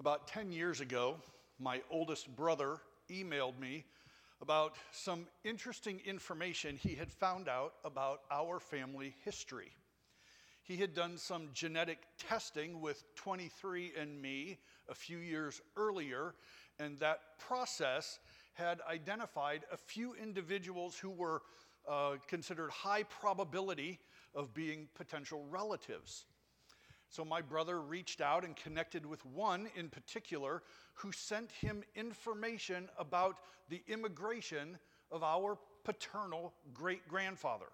About 10 years ago, my oldest brother emailed me about some interesting information he had found out about our family history. He had done some genetic testing with 23andMe a few years earlier, and that process had identified a few individuals who were uh, considered high probability of being potential relatives. So my brother reached out and connected with one in particular who sent him information about the immigration of our paternal great grandfather,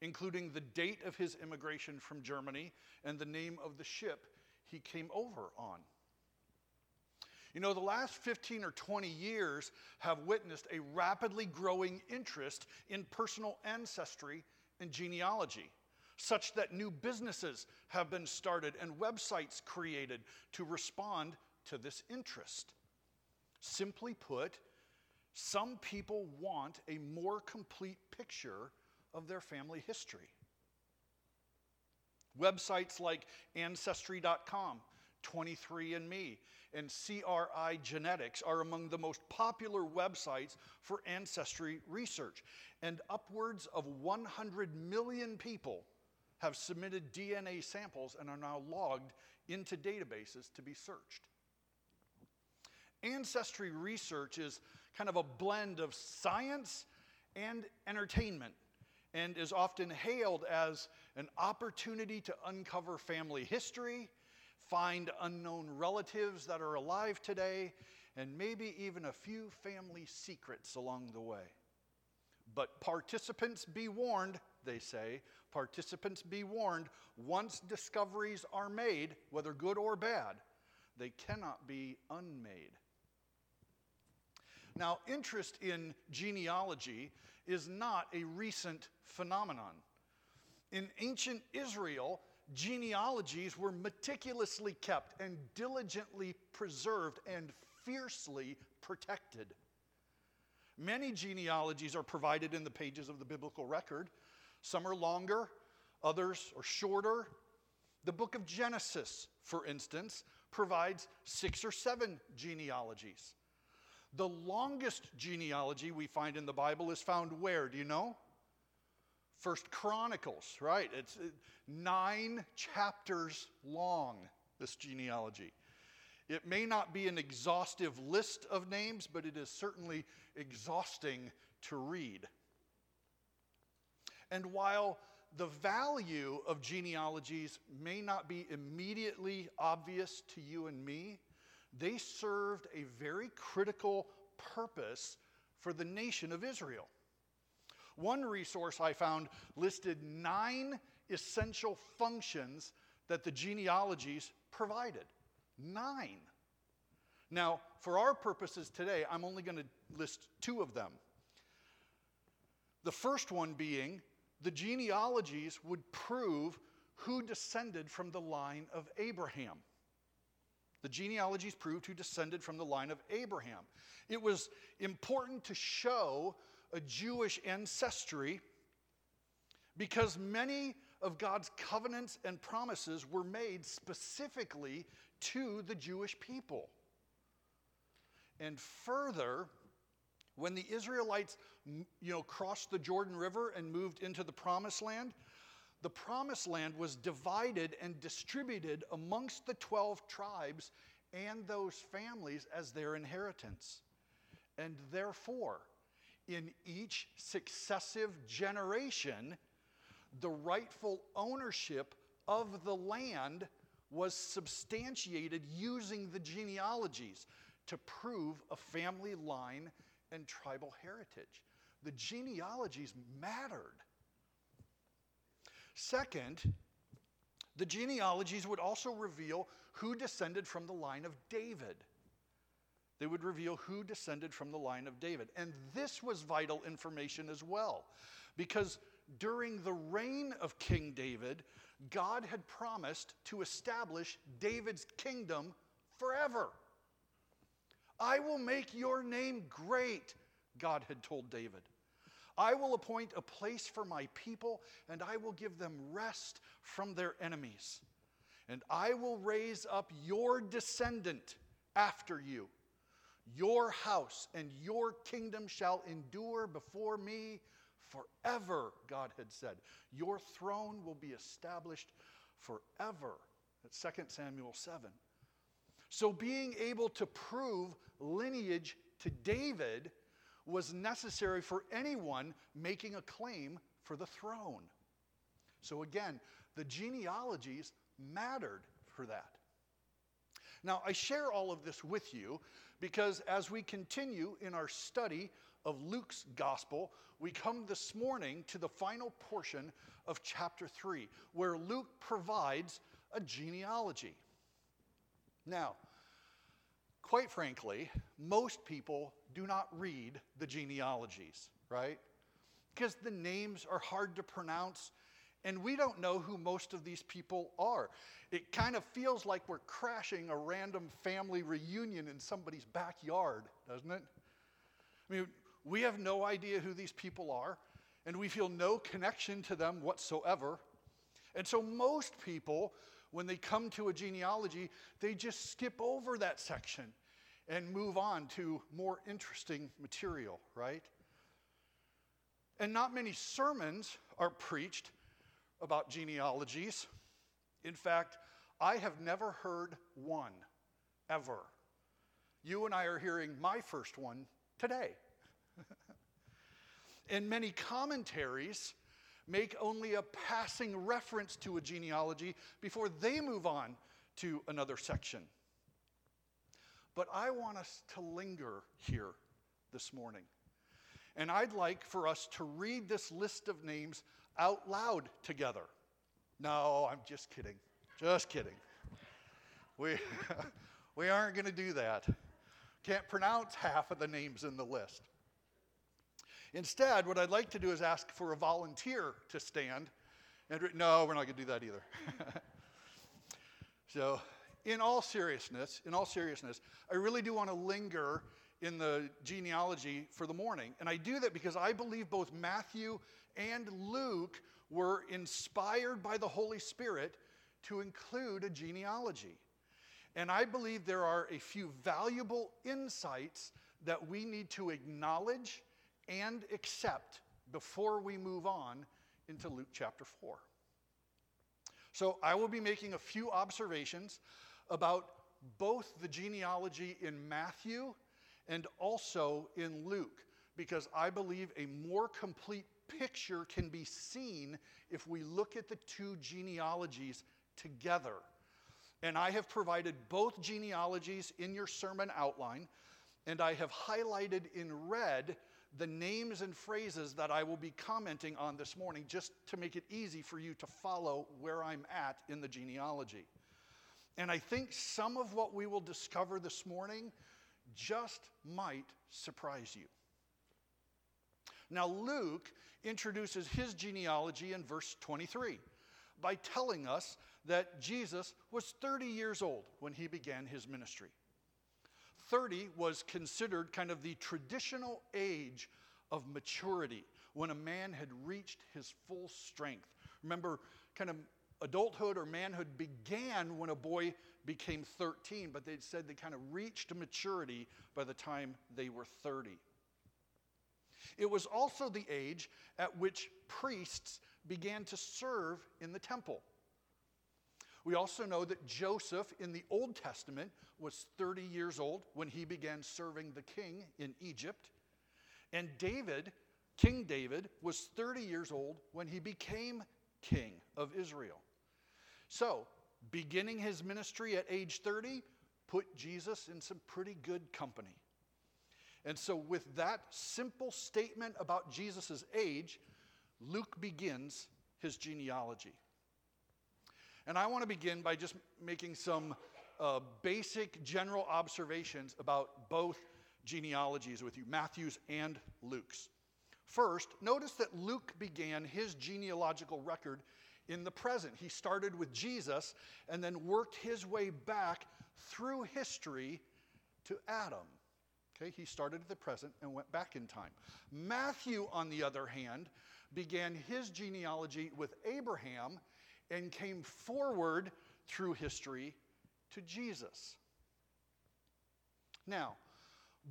including the date of his immigration from Germany and the name of the ship he came over on. You know, the last 15 or 20 years have witnessed a rapidly growing interest in personal ancestry and genealogy, such that new businesses have been started and websites created to respond to this interest. Simply put, some people want a more complete picture of their family history. Websites like Ancestry.com, 23andMe, and CRI Genetics are among the most popular websites for ancestry research. And upwards of 100 million people have submitted DNA samples and are now logged into databases to be searched. Ancestry research is kind of a blend of science and entertainment and is often hailed as an opportunity to uncover family history find unknown relatives that are alive today, and maybe even a few family secrets along the way. But participants be warned, they say, participants be warned, once discoveries are made, whether good or bad, they cannot be unmade. Now, interest in genealogy is not a recent phenomenon. In ancient Israel, genealogies were meticulously kept and diligently preserved and fiercely protected. Many genealogies are provided in the pages of the biblical record. Some are longer, others are shorter. The book of Genesis, for instance, provides six or seven genealogies. The longest genealogy we find in the Bible is found where? Do you know? First Chronicles, right? It's uh, nine chapters long, this genealogy. It may not be an exhaustive list of names, but it is certainly exhausting to read. And while the value of genealogies may not be immediately obvious to you and me, they served a very critical purpose for the nation of Israel. One resource I found listed nine essential functions that the genealogies provided. Nine. Now, for our purposes today, I'm only going to list two of them. The first one being the genealogies would prove who descended from the line of Abraham. The genealogies proved who descended from the line of Abraham. It was important to show a Jewish ancestry because many of God's covenants and promises were made specifically to the Jewish people. And further, when the Israelites you know, crossed the Jordan River and moved into the promised land, the promised land was divided and distributed amongst the 12 tribes and those families as their inheritance. And therefore, in each successive generation, the rightful ownership of the land was substantiated using the genealogies to prove a family line and tribal heritage. The genealogies mattered. Second, the genealogies would also reveal who descended from the line of David. They would reveal who descended from the line of David. And this was vital information as well, because during the reign of King David, God had promised to establish David's kingdom forever. I will make your name great, God had told David. I will appoint a place for my people, and I will give them rest from their enemies. And I will raise up your descendant after you. Your house and your kingdom shall endure before me forever, God had said. Your throne will be established forever. That's 2 Samuel 7. So, being able to prove lineage to David was necessary for anyone making a claim for the throne. So, again, the genealogies mattered for that. Now, I share all of this with you because as we continue in our study of Luke's gospel, we come this morning to the final portion of chapter 3, where Luke provides a genealogy. Now, quite frankly, most people do not read the genealogies, right? Because the names are hard to pronounce and we don't know who most of these people are. It kind of feels like we're crashing a random family reunion in somebody's backyard, doesn't it? I mean, we have no idea who these people are, and we feel no connection to them whatsoever. And so, most people, when they come to a genealogy, they just skip over that section and move on to more interesting material, right? And not many sermons are preached about genealogies. In fact, I have never heard one, ever. You and I are hearing my first one today. and many commentaries make only a passing reference to a genealogy before they move on to another section. But I want us to linger here this morning. And I'd like for us to read this list of names out loud together. No, I'm just kidding. Just kidding. We, we aren't going to do that. Can't pronounce half of the names in the list. Instead, what I'd like to do is ask for a volunteer to stand. And re- no, we're not going to do that either. so, in all seriousness, in all seriousness, I really do want to linger in the genealogy for the morning. And I do that because I believe both Matthew and Luke were inspired by the Holy Spirit to include a genealogy. And I believe there are a few valuable insights that we need to acknowledge and accept before we move on into Luke chapter 4. So I will be making a few observations about both the genealogy in Matthew and also in Luke, because I believe a more complete picture can be seen if we look at the two genealogies together. And I have provided both genealogies in your sermon outline, and I have highlighted in red the names and phrases that I will be commenting on this morning just to make it easy for you to follow where I'm at in the genealogy. And I think some of what we will discover this morning just might surprise you. Now, Luke introduces his genealogy in verse 23 by telling us that Jesus was 30 years old when he began his ministry. 30 was considered kind of the traditional age of maturity when a man had reached his full strength. Remember, kind of adulthood or manhood began when a boy became 13, but they said they kind of reached maturity by the time they were 30. It was also the age at which priests began to serve in the temple. We also know that Joseph in the Old Testament was 30 years old when he began serving the king in Egypt. And David, King David, was 30 years old when he became king of Israel. So, beginning his ministry at age 30 put Jesus in some pretty good company. And so, with that simple statement about Jesus' age, Luke begins his genealogy. And I want to begin by just making some uh, basic general observations about both genealogies with you Matthew's and Luke's. First, notice that Luke began his genealogical record in the present. He started with Jesus and then worked his way back through history to Adam. Okay, he started at the present and went back in time. Matthew, on the other hand, began his genealogy with Abraham and came forward through history to Jesus. Now,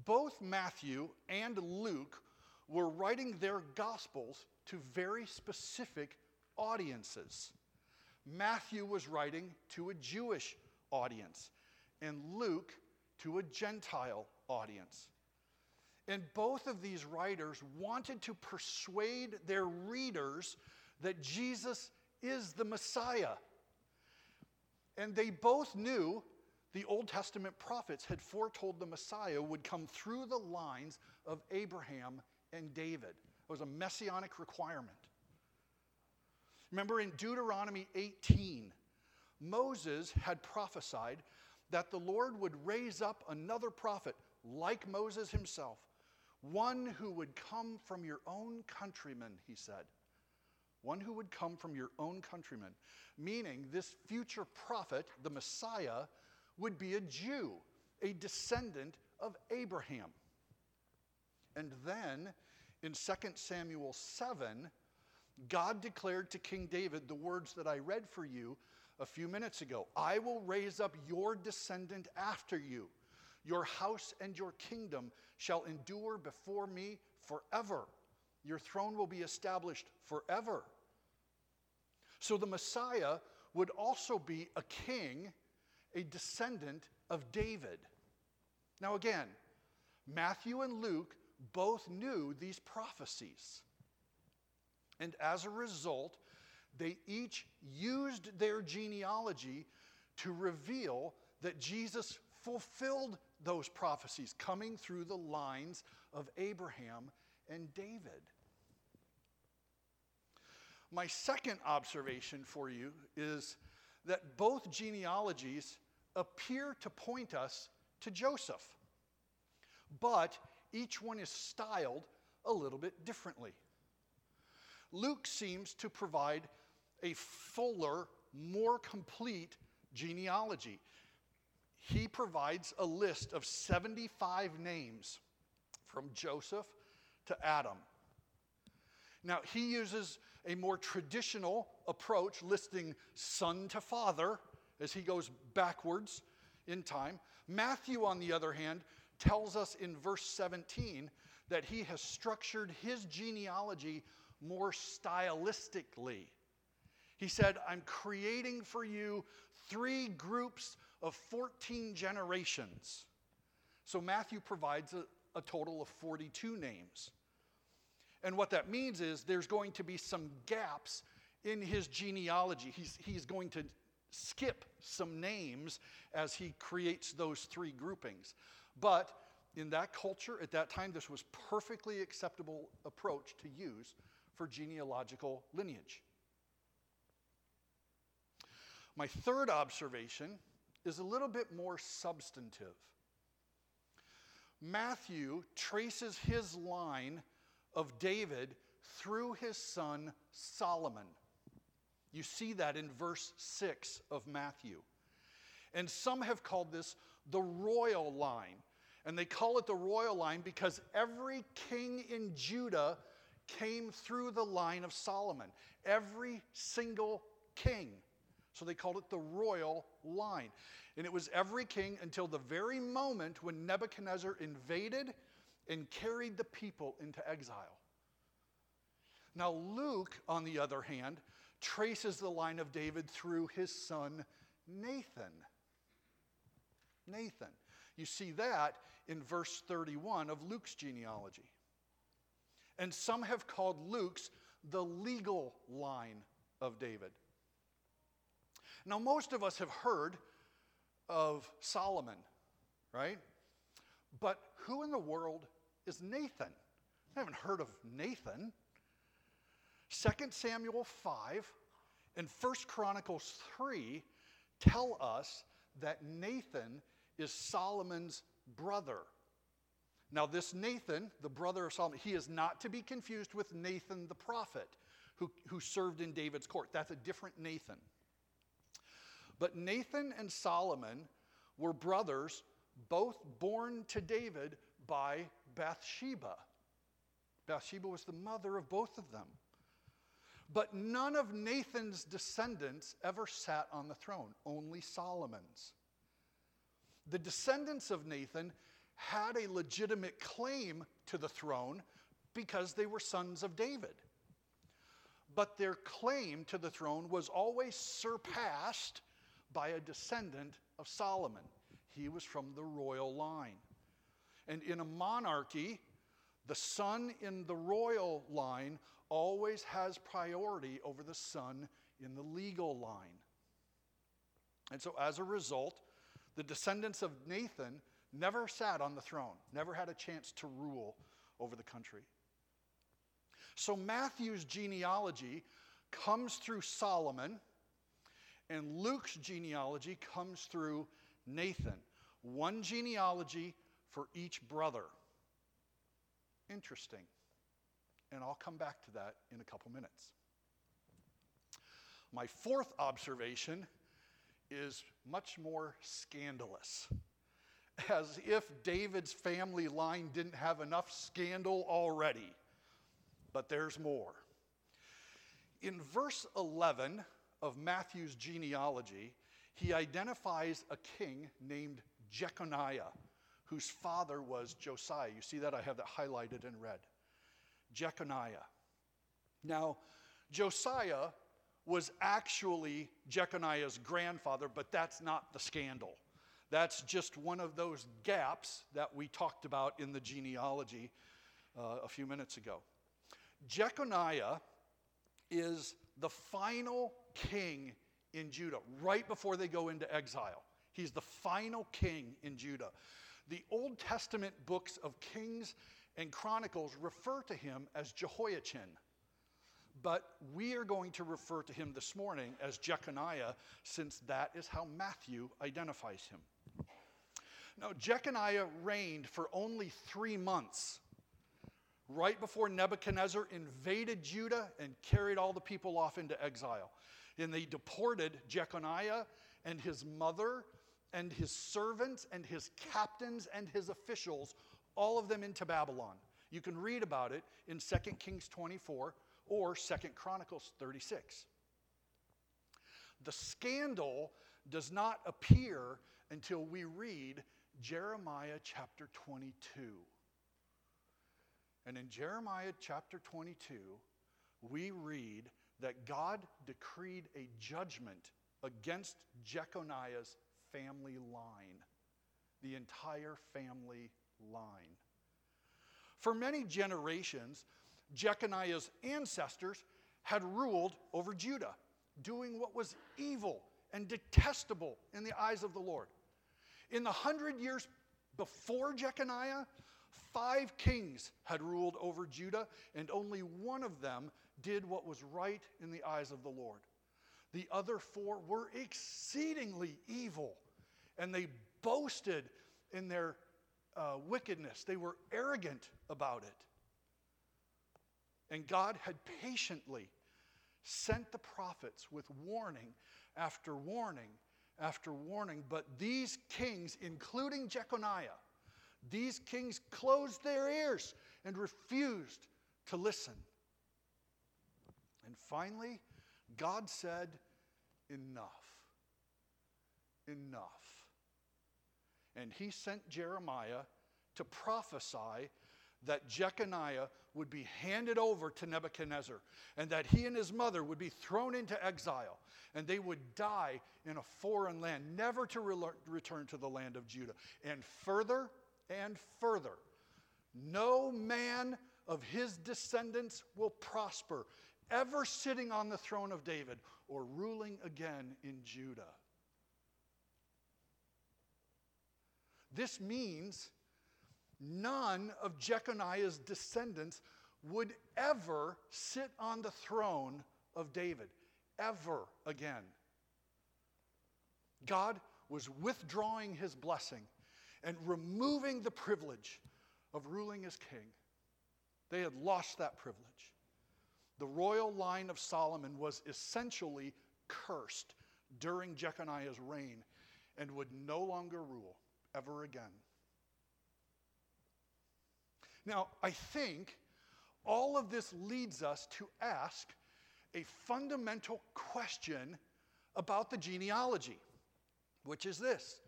both Matthew and Luke were writing their gospels to very specific audiences. Matthew was writing to a Jewish audience, and Luke to a Gentile audience. And both of these writers wanted to persuade their readers that Jesus is the Messiah. And they both knew the Old Testament prophets had foretold the Messiah would come through the lines of Abraham and David. It was a messianic requirement. Remember in Deuteronomy 18, Moses had prophesied that the Lord would raise up another prophet like Moses himself, one who would come from your own countrymen, he said. One who would come from your own countrymen. Meaning, this future prophet, the Messiah, would be a Jew, a descendant of Abraham. And then in 2 Samuel 7, God declared to King David the words that I read for you a few minutes ago I will raise up your descendant after you. Your house and your kingdom shall endure before me forever. Your throne will be established forever. So the Messiah would also be a king a descendant of David. Now, again, Matthew and Luke both knew these prophecies. And as a result, they each used their genealogy to reveal that Jesus fulfilled those prophecies coming through the lines of Abraham and David. My second observation for you is that both genealogies appear to point us to Joseph, but each one is styled a little bit differently. Luke seems to provide a fuller, more complete genealogy. He provides a list of 75 names from Joseph to Adam. Now, he uses a more traditional approach, listing son to father as he goes backwards in time. Matthew, on the other hand, tells us in verse 17 that he has structured his genealogy more stylistically. He said, I'm creating for you three groups of 14 generations. So Matthew provides a, a total of 42 names. And what that means is there's going to be some gaps in his genealogy. He's, he's going to skip some names as he creates those three groupings. But in that culture, at that time, this was perfectly acceptable approach to use for genealogical lineage. My third observation is a little bit more substantive. Matthew traces his line of David through his son Solomon. You see that in verse 6 of Matthew. And some have called this the royal line. And they call it the royal line because every king in Judah came through the line of Solomon. Every single king. So they called it the royal line. And it was every king until the very moment when Nebuchadnezzar invaded and carried the people into exile. Now, Luke, on the other hand, traces the line of David through his son Nathan. Nathan. You see that in verse 31 of Luke's genealogy. And some have called Luke's the legal line of David. Now, most of us have heard of Solomon, right? But who in the world is Nathan? I haven't heard of Nathan. 2 Samuel 5 and 1 Chronicles 3 tell us that Nathan is Solomon's brother. Now, this Nathan, the brother of Solomon, he is not to be confused with Nathan the prophet who, who served in David's court. That's a different Nathan. But Nathan and Solomon were brothers, both born to David by Bathsheba. Bathsheba was the mother of both of them. But none of Nathan's descendants ever sat on the throne, only Solomon's. The descendants of Nathan had a legitimate claim to the throne because they were sons of David. But their claim to the throne was always surpassed by a descendant of Solomon. He was from the royal line. And in a monarchy, the son in the royal line always has priority over the son in the legal line. And so, as a result, the descendants of Nathan never sat on the throne, never had a chance to rule over the country. So, Matthew's genealogy comes through Solomon, and Luke's genealogy comes through Nathan. One genealogy for each brother. Interesting. And I'll come back to that in a couple minutes. My fourth observation is much more scandalous. As if David's family line didn't have enough scandal already. But there's more. In verse 11 of Matthew's genealogy, he identifies a king named Jeconiah, whose father was Josiah. You see that? I have that highlighted in red. Jeconiah. Now, Josiah was actually Jeconiah's grandfather, but that's not the scandal. That's just one of those gaps that we talked about in the genealogy uh, a few minutes ago. Jeconiah is the final king in Judah, right before they go into exile. He's the final king in Judah. The Old Testament books of Kings and Chronicles refer to him as Jehoiachin. But we are going to refer to him this morning as Jeconiah, since that is how Matthew identifies him. Now, Jeconiah reigned for only three months, right before Nebuchadnezzar invaded Judah and carried all the people off into exile. And they deported Jeconiah and his mother and his servants and his captains and his officials, all of them into Babylon. You can read about it in 2 Kings 24 or 2 Chronicles 36. The scandal does not appear until we read Jeremiah chapter 22. And in Jeremiah chapter 22, we read that God decreed a judgment against Jeconiah's family line, the entire family line. For many generations, Jeconiah's ancestors had ruled over Judah, doing what was evil and detestable in the eyes of the Lord. In the hundred years before Jeconiah, five kings had ruled over Judah, and only one of them did what was right in the eyes of the Lord. The other four were exceedingly evil, and they boasted in their uh, wickedness. They were arrogant about it. And God had patiently sent the prophets with warning after warning after warning. But these kings, including Jeconiah, these kings closed their ears and refused to listen. And finally, God said, Enough. Enough. And he sent Jeremiah to prophesy that Jeconiah would be handed over to Nebuchadnezzar and that he and his mother would be thrown into exile and they would die in a foreign land, never to re- return to the land of Judah. And further and further, no man of his descendants will prosper, ever sitting on the throne of David or ruling again in Judah. This means none of Jeconiah's descendants would ever sit on the throne of David, ever again. God was withdrawing his blessing and removing the privilege of ruling as king. They had lost that privilege. The royal line of Solomon was essentially cursed during Jeconiah's reign and would no longer rule ever again. Now, I think all of this leads us to ask a fundamental question about the genealogy, which is this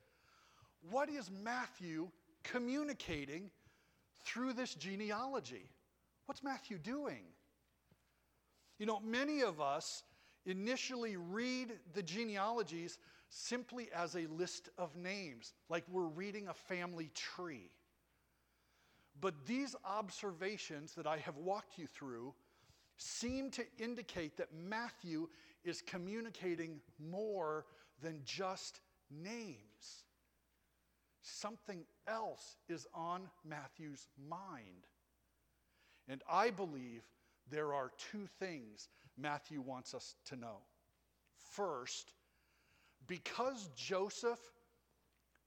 What is Matthew communicating through this genealogy. What's Matthew doing? You know, many of us initially read the genealogies simply as a list of names, like we're reading a family tree. But these observations that I have walked you through seem to indicate that Matthew is communicating more than just names. Something else is on Matthew's mind. And I believe there are two things Matthew wants us to know. First, because Joseph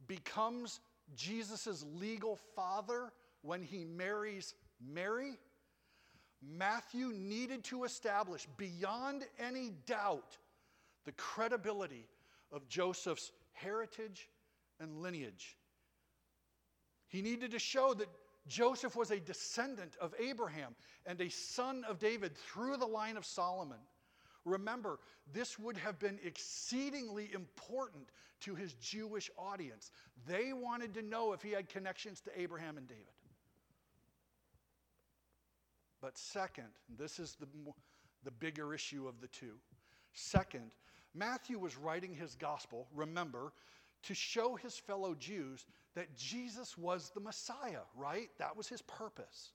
becomes Jesus' legal father when he marries Mary, Matthew needed to establish beyond any doubt the credibility of Joseph's heritage and lineage. He needed to show that Joseph was a descendant of Abraham and a son of David through the line of Solomon. Remember, this would have been exceedingly important to his Jewish audience. They wanted to know if he had connections to Abraham and David. But second, this is the, the bigger issue of the two. Second, Matthew was writing his gospel, remember, to show his fellow Jews that Jesus was the Messiah, right? That was his purpose.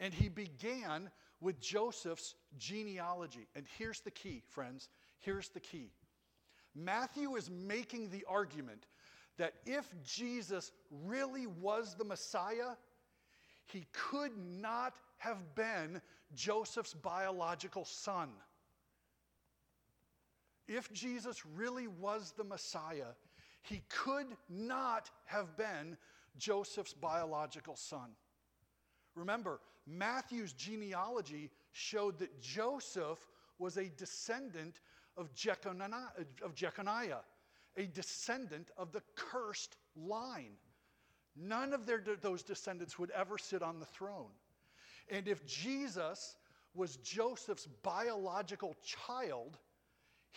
And he began with Joseph's genealogy. And here's the key, friends. Here's the key. Matthew is making the argument that if Jesus really was the Messiah, he could not have been Joseph's biological son. If Jesus really was the Messiah, he could not have been Joseph's biological son. Remember, Matthew's genealogy showed that Joseph was a descendant of Jeconiah, a descendant of the cursed line. None of their, those descendants would ever sit on the throne. And if Jesus was Joseph's biological child,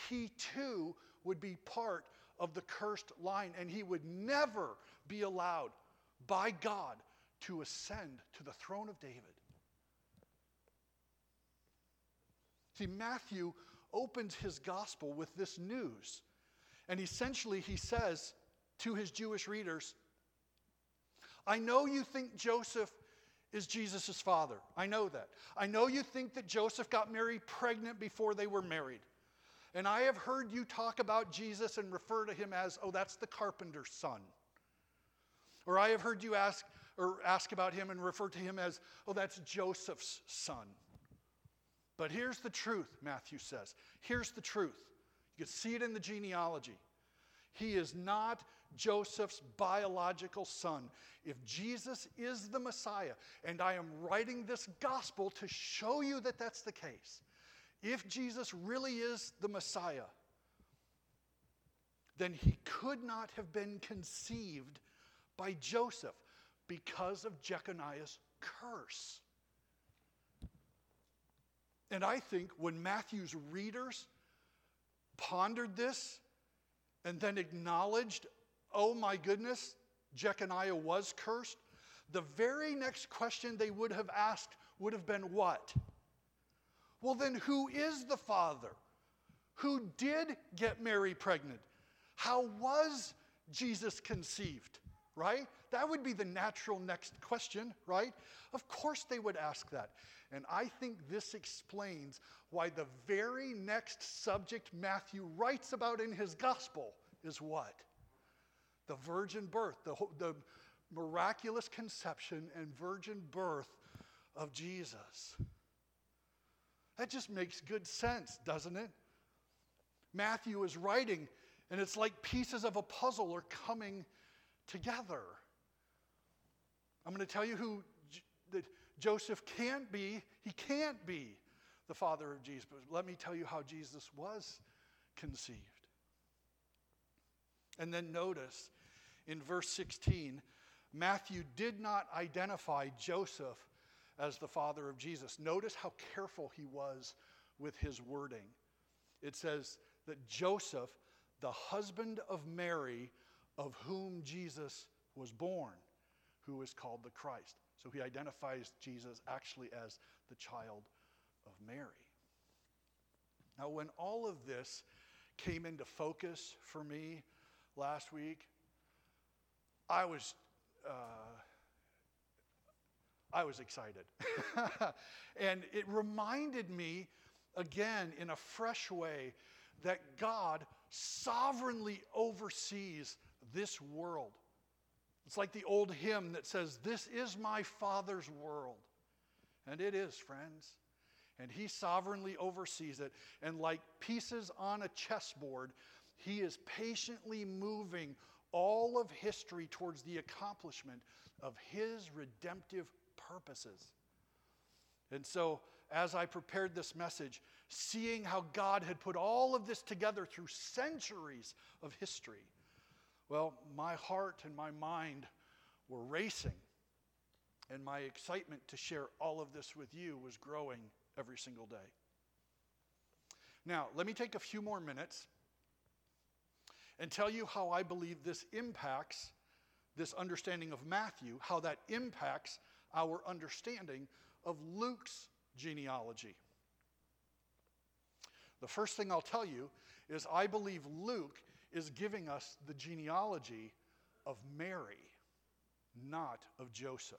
he too would be part of the cursed line, and he would never be allowed by God to ascend to the throne of David. See, Matthew opens his gospel with this news. And essentially, he says to his Jewish readers, I know you think Joseph is Jesus' father. I know that. I know you think that Joseph got Mary pregnant before they were married. And I have heard you talk about Jesus and refer to him as, oh, that's the carpenter's son. Or I have heard you ask or ask about him and refer to him as, oh, that's Joseph's son. But here's the truth, Matthew says. Here's the truth. You can see it in the genealogy. He is not Joseph's biological son. If Jesus is the Messiah, and I am writing this gospel to show you that that's the case, if Jesus really is the Messiah, then he could not have been conceived by Joseph because of Jeconiah's curse. And I think when Matthew's readers pondered this and then acknowledged, oh my goodness, Jeconiah was cursed, the very next question they would have asked would have been what? Well, then who is the father? Who did get Mary pregnant? How was Jesus conceived? Right? That would be the natural next question, right? Of course they would ask that. And I think this explains why the very next subject Matthew writes about in his gospel is what? The virgin birth, the, the miraculous conception and virgin birth of Jesus. That just makes good sense, doesn't it? Matthew is writing, and it's like pieces of a puzzle are coming together. I'm going to tell you who that Joseph can't be. He can't be the father of Jesus. But let me tell you how Jesus was conceived. And then notice in verse 16, Matthew did not identify Joseph as the father of Jesus. Notice how careful he was with his wording. It says that Joseph, the husband of Mary, of whom Jesus was born, who is called the Christ. So he identifies Jesus actually as the child of Mary. Now, when all of this came into focus for me last week, I was. Uh, I was excited. and it reminded me again in a fresh way that God sovereignly oversees this world. It's like the old hymn that says, This is my Father's world. And it is, friends. And He sovereignly oversees it. And like pieces on a chessboard, He is patiently moving all of history towards the accomplishment of His redemptive purposes. And so, as I prepared this message, seeing how God had put all of this together through centuries of history, well, my heart and my mind were racing, and my excitement to share all of this with you was growing every single day. Now, let me take a few more minutes and tell you how I believe this impacts this understanding of Matthew, how that impacts our understanding of Luke's genealogy. The first thing I'll tell you is I believe Luke is giving us the genealogy of Mary, not of Joseph.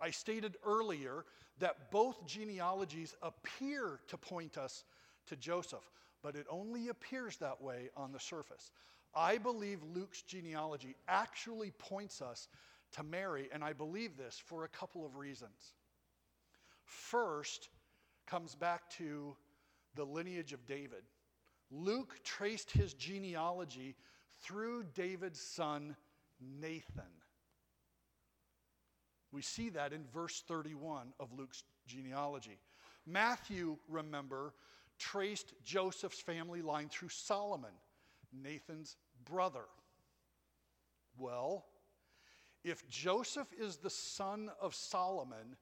I stated earlier that both genealogies appear to point us to Joseph, but it only appears that way on the surface. I believe Luke's genealogy actually points us to Mary, and I believe this for a couple of reasons. First, comes back to the lineage of David. Luke traced his genealogy through David's son Nathan. We see that in verse 31 of Luke's genealogy. Matthew, remember, traced Joseph's family line through Solomon, Nathan's brother. Well, if Joseph is the son of Solomon,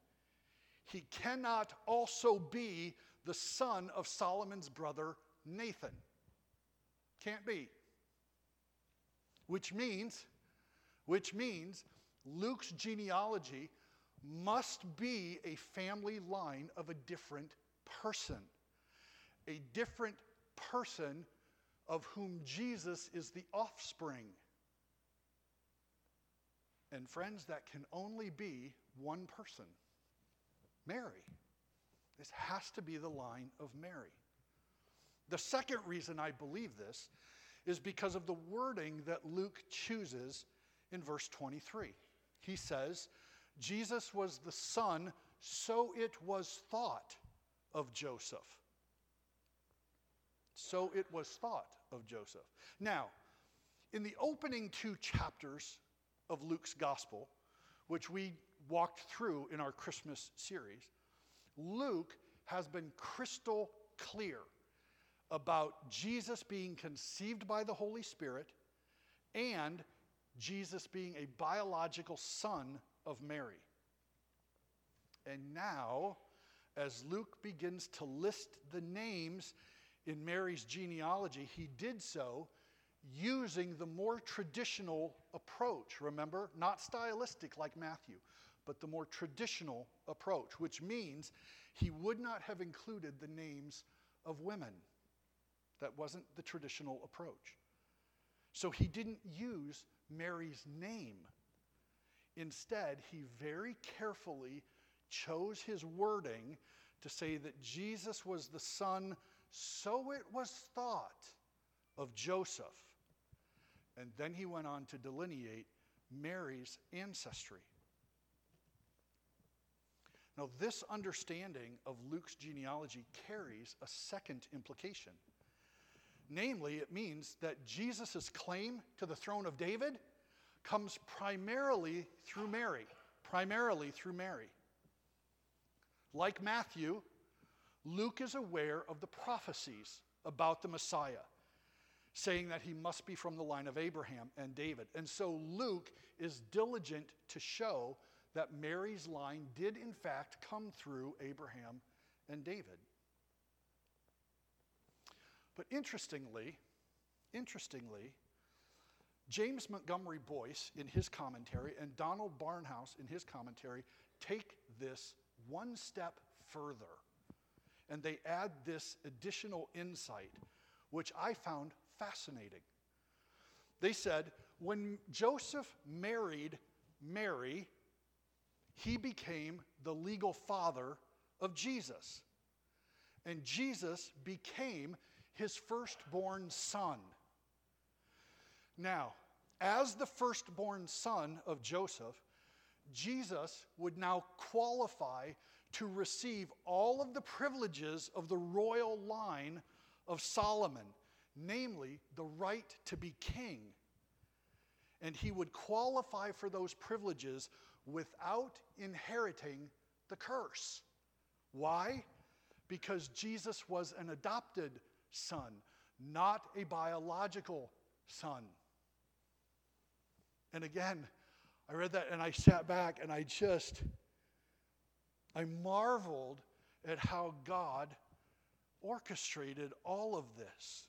he cannot also be the son of Solomon's brother Nathan. Can't be. Which means, which means Luke's genealogy must be a family line of a different person. A different person of whom Jesus is the offspring. And friends, that can only be one person Mary. This has to be the line of Mary. The second reason I believe this is because of the wording that Luke chooses in verse 23. He says, Jesus was the son, so it was thought of Joseph. So it was thought of Joseph. Now, in the opening two chapters of Luke's gospel, which we walked through in our Christmas series, Luke has been crystal clear about Jesus being conceived by the Holy Spirit and Jesus being a biological son of Mary. And now, as Luke begins to list the names in Mary's genealogy, he did so using the more traditional approach, remember? Not stylistic like Matthew, but the more traditional approach, which means he would not have included the names of women. That wasn't the traditional approach. So he didn't use Mary's name. Instead, he very carefully chose his wording to say that Jesus was the son, so it was thought, of Joseph. And then he went on to delineate Mary's ancestry. Now, this understanding of Luke's genealogy carries a second implication. Namely, it means that Jesus' claim to the throne of David comes primarily through Mary. Primarily through Mary. Like Matthew, Luke is aware of the prophecies about the Messiah, saying that he must be from the line of Abraham and David. And so Luke is diligent to show that Mary's line did, in fact, come through Abraham and David. But interestingly, interestingly, James Montgomery Boice in his commentary, and Donald Barnhouse, in his commentary, take this one step further. And they add this additional insight, which I found fascinating. They said, when Joseph married Mary, he became the legal father of Jesus. And Jesus became his firstborn son. Now, as the firstborn son of Joseph, Jesus would now qualify to receive all of the privileges of the royal line of Solomon, namely the right to be king. And he would qualify for those privileges without inheriting the curse. Why? Because Jesus was an adopted son, not a biological son. And again, I read that and I sat back and I just, I marveled at how God orchestrated all of this,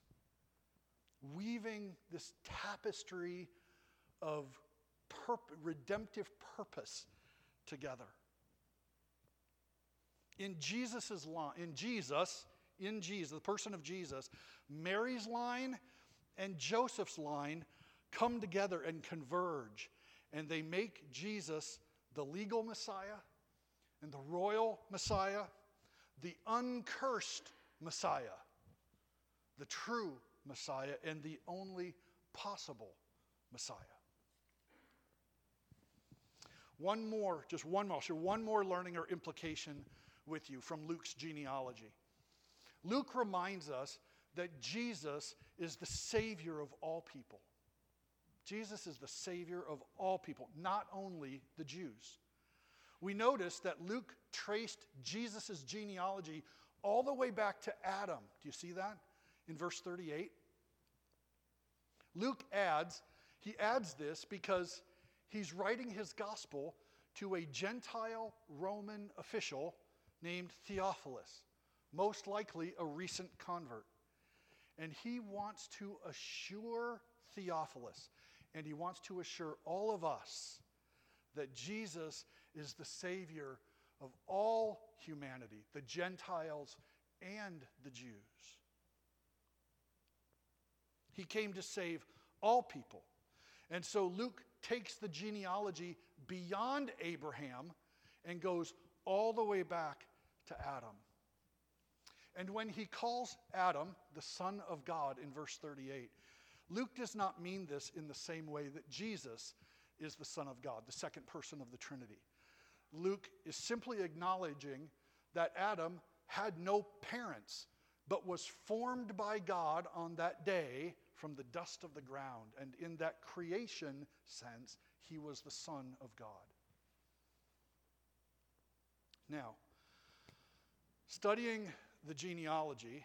weaving this tapestry of redemptive purpose together. In Jesus's line, in Jesus, in Jesus, the person of Jesus, Mary's line and Joseph's line come together and converge, and they make Jesus the legal Messiah and the royal Messiah, the uncursed Messiah, the true Messiah, and the only possible Messiah. One more, just one more, share one more learning or implication with you from Luke's genealogy. Luke reminds us that Jesus is the Savior of all people. Jesus is the Savior of all people, not only the Jews. We notice that Luke traced Jesus' genealogy all the way back to Adam. Do you see that in verse 38? Luke adds, he adds this because he's writing his gospel to a Gentile Roman official named Theophilus, most likely a recent convert. And he wants to assure Theophilus, and he wants to assure all of us that Jesus is the Savior of all humanity, the Gentiles and the Jews. He came to save all people. And so Luke takes the genealogy beyond Abraham and goes all the way back to Adam. And when he calls Adam the Son of God in verse 38, Luke does not mean this in the same way that Jesus is the Son of God, the second person of the Trinity. Luke is simply acknowledging that Adam had no parents, but was formed by God on that day from the dust of the ground. And in that creation sense, he was the Son of God. Now, studying the genealogy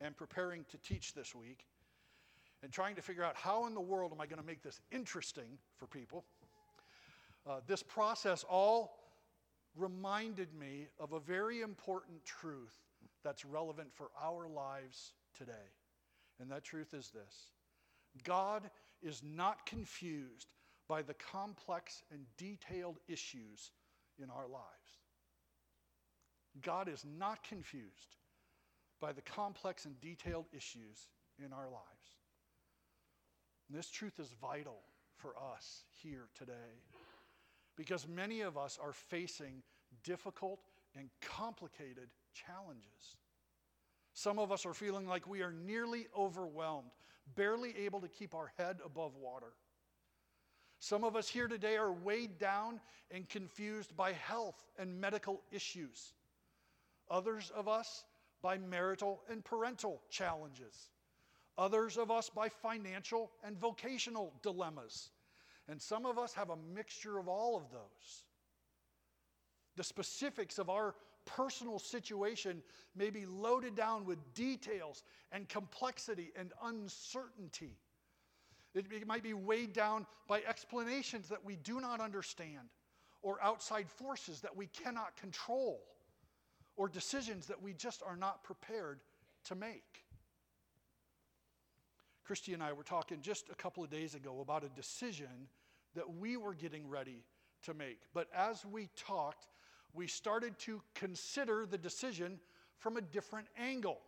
and preparing to teach this week and trying to figure out how in the world am I going to make this interesting for people, uh, this process all reminded me of a very important truth that's relevant for our lives today. And that truth is this God is not confused by the complex and detailed issues in our lives. God is not confused by the complex and detailed issues in our lives. And this truth is vital for us here today because many of us are facing difficult and complicated challenges. Some of us are feeling like we are nearly overwhelmed, barely able to keep our head above water. Some of us here today are weighed down and confused by health and medical issues. Others of us by marital and parental challenges. Others of us by financial and vocational dilemmas. And some of us have a mixture of all of those. The specifics of our personal situation may be loaded down with details and complexity and uncertainty. It might be weighed down by explanations that we do not understand or outside forces that we cannot control or decisions that we just are not prepared to make. Christy and I were talking just a couple of days ago about a decision that we were getting ready to make. But as we talked, we started to consider the decision from a different angle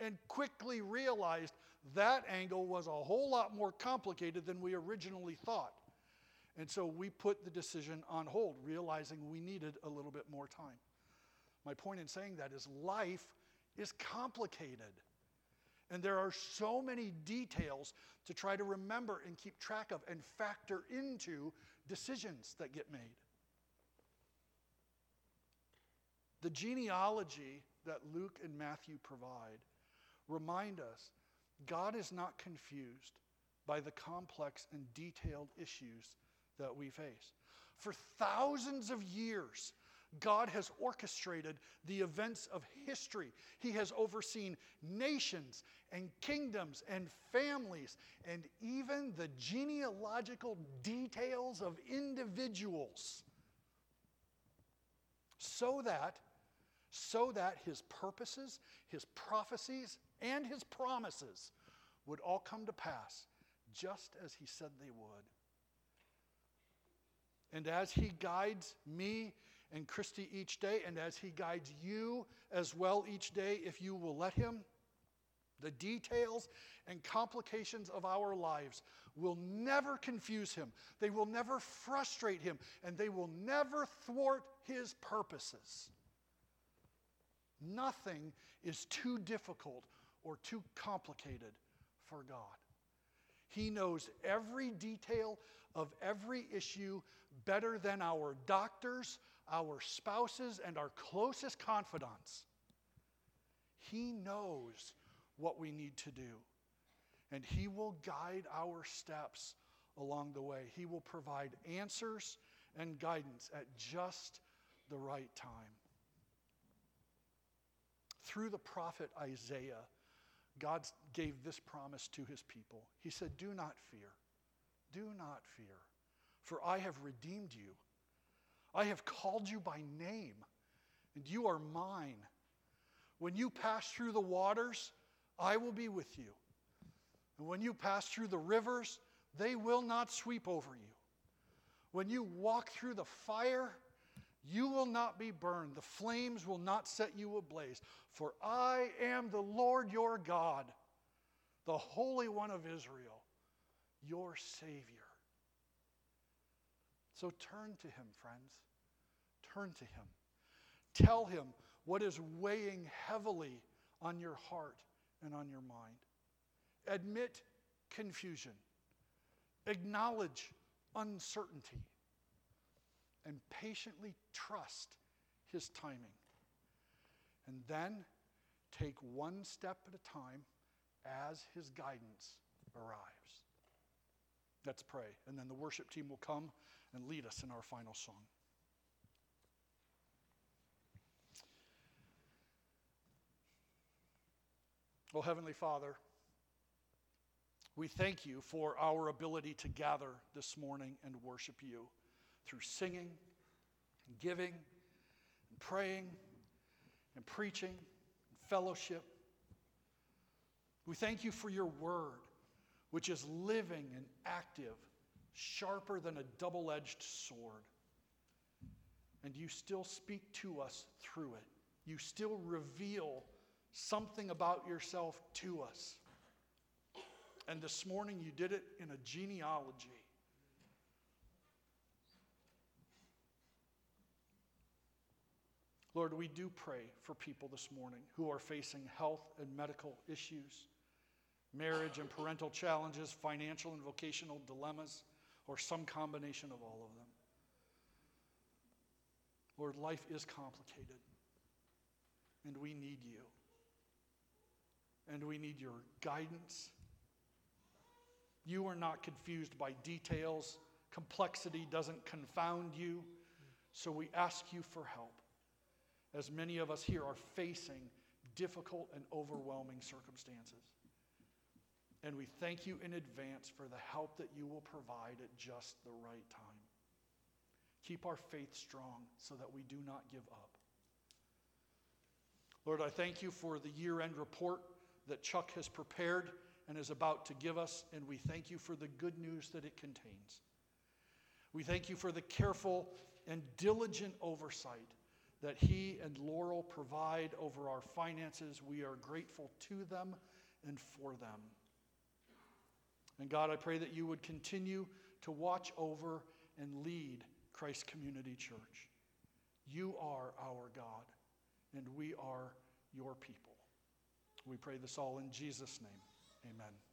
and quickly realized that angle was a whole lot more complicated than we originally thought. And so we put the decision on hold, realizing we needed a little bit more time. My point in saying that is life is complicated. And there are so many details to try to remember and keep track of and factor into decisions that get made. The genealogy that Luke and Matthew provide remind us God is not confused by the complex and detailed issues that we face. For thousands of years, God has orchestrated the events of history. He has overseen nations and kingdoms and families and even the genealogical details of individuals so that so that his purposes, his prophecies, and his promises would all come to pass just as he said they would. And as he guides me and Christy each day, and as he guides you as well each day, if you will let him, the details and complications of our lives will never confuse him. They will never frustrate him, and they will never thwart his purposes. Nothing is too difficult or too complicated for God. He knows every detail of every issue better than our doctors, our spouses, and our closest confidants. He knows what we need to do, and He will guide our steps along the way. He will provide answers and guidance at just the right time. Through the prophet Isaiah, God gave this promise to his people. He said, Do not fear. Do not fear, for I have redeemed you. I have called you by name, and you are mine. When you pass through the waters, I will be with you. And when you pass through the rivers, they will not sweep over you. When you walk through the fire, you will not be burned. The flames will not set you ablaze. For I am the Lord your God, the Holy One of Israel, your Savior. So turn to him, friends. Turn to him. Tell him what is weighing heavily on your heart and on your mind. Admit confusion. Acknowledge uncertainty. And patiently trust his timing. And then take one step at a time as his guidance arrives. Let's pray. And then the worship team will come and lead us in our final song. Oh, Heavenly Father, we thank you for our ability to gather this morning and worship you through singing, and giving, and praying, and preaching, and fellowship. We thank you for your word, which is living and active, sharper than a double edged sword. And you still speak to us through it. You still reveal something about yourself to us. And this morning you did it in a genealogy. Lord, we do pray for people this morning who are facing health and medical issues, marriage and parental challenges, financial and vocational dilemmas, or some combination of all of them. Lord, life is complicated, and we need you and we need your guidance. You are not confused by details, complexity doesn't confound you. So we ask you for help, as many of us here are facing difficult and overwhelming circumstances. And we thank you in advance for the help that you will provide at just the right time. Keep our faith strong so that we do not give up. Lord, I thank you for the year end report that Chuck has prepared and is about to give us, and we thank you for the good news that it contains. We thank you for the careful and diligent oversight that he and Laurel provide over our finances. We are grateful to them and for them. And God, I pray that you would continue to watch over and lead Christ Community Church. You are our God, and we are your people. We pray this all in Jesus' name. Amen.